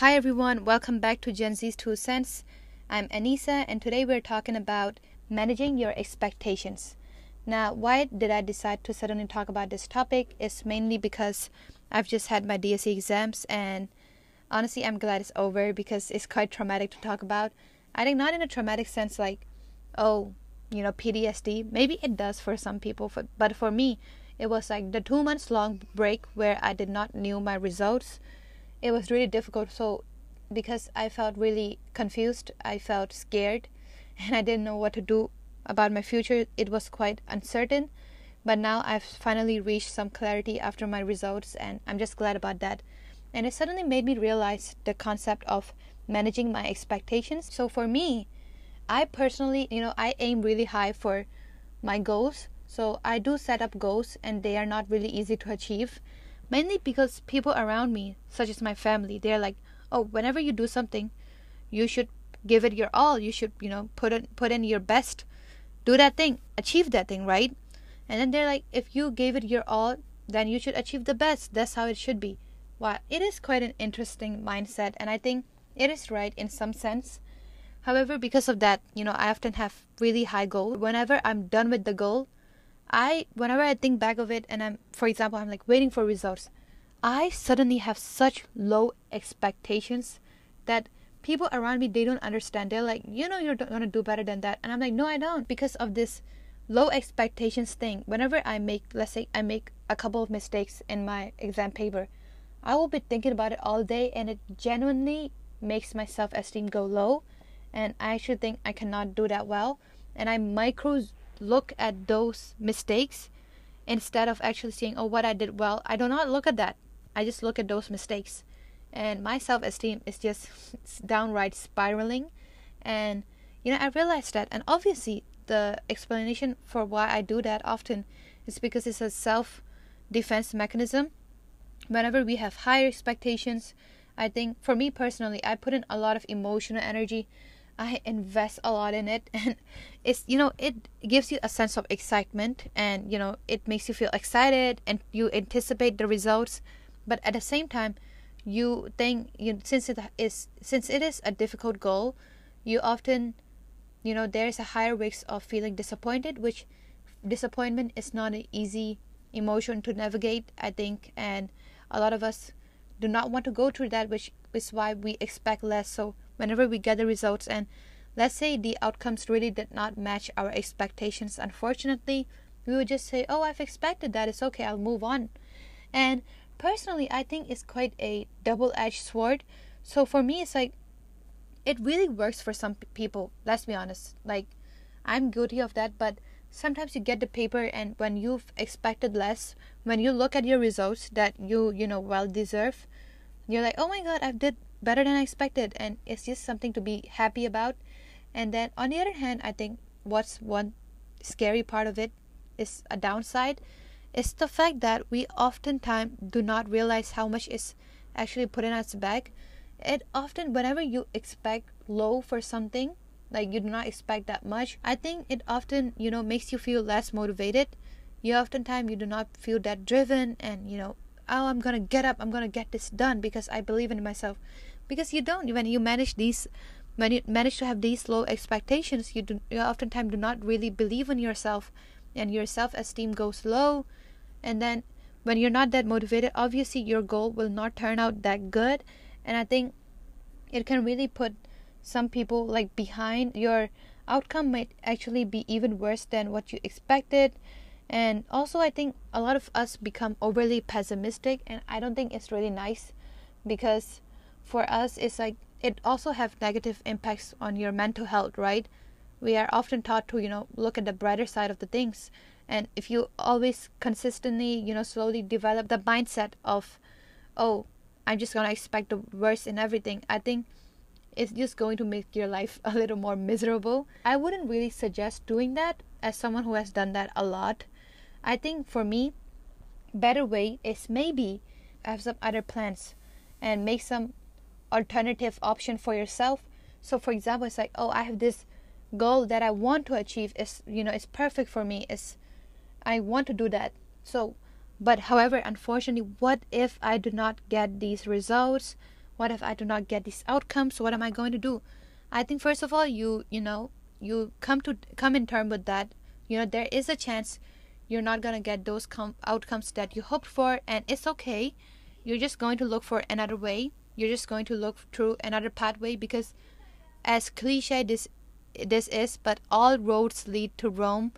Hi everyone, welcome back to Gen Z's Two Cents. I'm Anissa, and today we're talking about managing your expectations. Now, why did I decide to suddenly talk about this topic? Is mainly because I've just had my DSE exams, and honestly, I'm glad it's over because it's quite traumatic to talk about. I think not in a traumatic sense, like, oh, you know, PTSD. Maybe it does for some people, but for me, it was like the two months long break where I did not knew my results. It was really difficult. So because I felt really confused, I felt scared, and I didn't know what to do about my future. It was quite uncertain. But now I've finally reached some clarity after my results, and I'm just glad about that. And it suddenly made me realize the concept of managing my expectations. So for me, I personally, you know, I aim really high for my goals. So I do set up goals, and they are not really easy to achieve. Mainly because people around me, such as my family, they're like, oh, whenever you do something, you should give it your all. You should, you know, put in put in your best, do that thing, achieve that thing, right? And then they're like, if you gave it your all, then you should achieve the best. That's how it should be. Wow, it is quite an interesting mindset, and I think it is right in some sense. However, because of that, you know, I often have really high goals. Whenever I'm done with the goal, I whenever I think back of it and I'm for example, I'm like waiting for results. I suddenly have such low expectations that people around me they don't understand. They're like, you know, you're gonna do better than that, and I'm like, no, I don't, because of this low expectations thing. Whenever I make, let's say, I make a couple of mistakes in my exam paper, I will be thinking about it all day, and it genuinely makes my self-esteem go low, and I actually think I cannot do that well, and I micro look at those mistakes instead of actually seeing, oh, what I did well. I do not look at that. I just look at those mistakes. And my self esteem is just downright spiraling. And, you know, I realized that. And obviously, the explanation for why I do that often is because it's a self defense mechanism. Whenever we have higher expectations, I think for me personally, I put in a lot of emotional energy. I invest a lot in it and it's you know it gives you a sense of excitement and you know it makes you feel excited and you anticipate the results. But at the same time you think you since it is since it is a difficult goal you often you know there's a higher risk of feeling disappointed which disappointment is not an easy emotion to navigate i think. And a lot of us do not want to go through that which is why we expect less. So whenever we get the results and let's say the outcomes really did not match our expectations unfortunately we would just say oh i've expected that. It's okay. I'll move on. And personally i think it's quite a double-edged sword. So for me it's like it really works for some people let's be honest. Like i'm guilty of that but sometimes you get the paper and when you've expected less when you look at your results that you you know well deserve you're like oh my god I've did better than i expected and it's just something to be happy about and then on the other hand i think what's one scary part of it is a downside is the fact that we oftentimes do not realize how much is actually put in us back. It often, whenever you expect low for something, like you do not expect that much, I think it often, you know, makes you feel less motivated. You oftentimes you do not feel that driven and, you know, oh, I'm gonna get up, I'm gonna get this done because I believe in myself. Because you don't, when you manage these when you manage to have these low expectations, you do you oftentimes do not really believe in yourself and your self esteem goes low. And then when you're not that motivated obviously your goal will not turn out that good. And i think it can really put some people like behind. Your outcome might actually be even worse than what you expected and also i think a lot of us become overly pessimistic and i don't think it's really nice because for us it's like it also have negative impacts on your mental health right? We are often taught to you know look at the brighter side of the things. And if you always consistently you know slowly develop the mindset of oh i'm just going to expect the worst in everything i think it's just going to make your life a little more miserable. I wouldn't really suggest doing that as someone who has done that a lot i think for me better way is maybe have some other plans and make some alternative option for yourself so for example it's like oh i have this goal that i want to achieve is you know it's perfect for me it's I want to do that. So, but however, unfortunately, what if I do not get these results? what if i do not get these outcomes what am i going to do i think first of all you you know you come to come in term with that you know there is a chance you're not going to get those com- outcomes that you hoped for and it's okay. You're just going to look for another way. You're just going to look through another pathway because as cliche this this is but all roads lead to rome.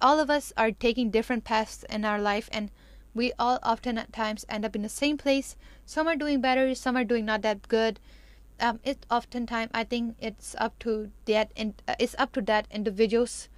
All of us are taking different paths in our life and we all often at times end up in the same place. Some are doing better some are doing not that good. Um, it oftentimes i think it's up to that in, uh, it's up to that individual's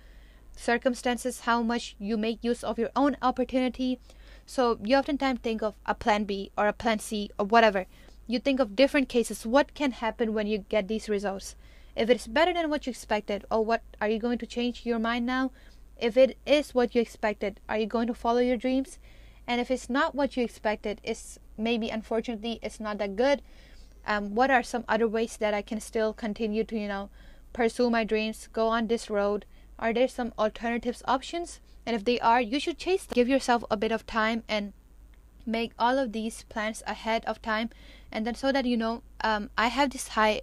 circumstances how much you make use of your own opportunity. So you oftentimes think of a plan b or a plan c or whatever. You think of different cases. What can happen when you get these results? If it's better than what you expected or what are you going to change your mind now? If it is what you expected are you going to follow your dreams? And if it's not what you expected it's maybe unfortunately it's not that good. Um, what are some other ways that i can still continue to you know pursue my dreams go on this road are there some alternatives options and if they are you should chase them. give yourself a bit of time and make all of these plans ahead of time and then so that you know um, i have this high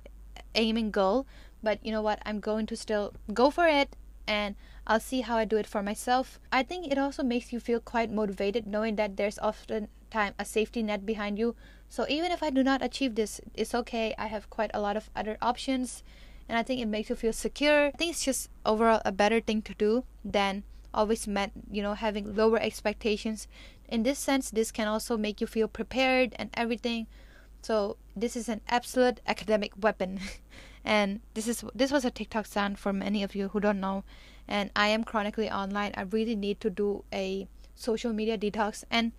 aiming goal but you know what i'm going to still go for it and I'll see how I do it for myself. I think it also makes you feel quite motivated knowing that there's often time a safety net behind you. So even if I do not achieve this, it's okay. I have quite a lot of other options and I think it makes you feel secure. I think it's just overall a better thing to do than always meant, you know, having lower expectations. In this sense, this can also make you feel prepared and everything. So this is an absolute academic weapon. and this is this was a TikTok sound for many of you who don't know and I am chronically online, I really need to do a social media detox. And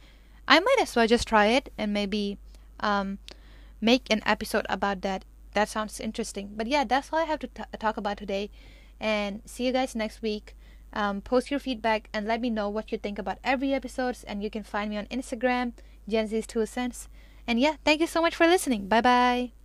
I might as well just try it and maybe um, make an episode about that. That sounds interesting. But yeah, that's all I have to t- talk about today. And see you guys next week. Um, post your feedback and let me know what you think about every episodes. And you can find me on Instagram, Gen Z's Two Cents. And yeah, thank you so much for listening. Bye bye.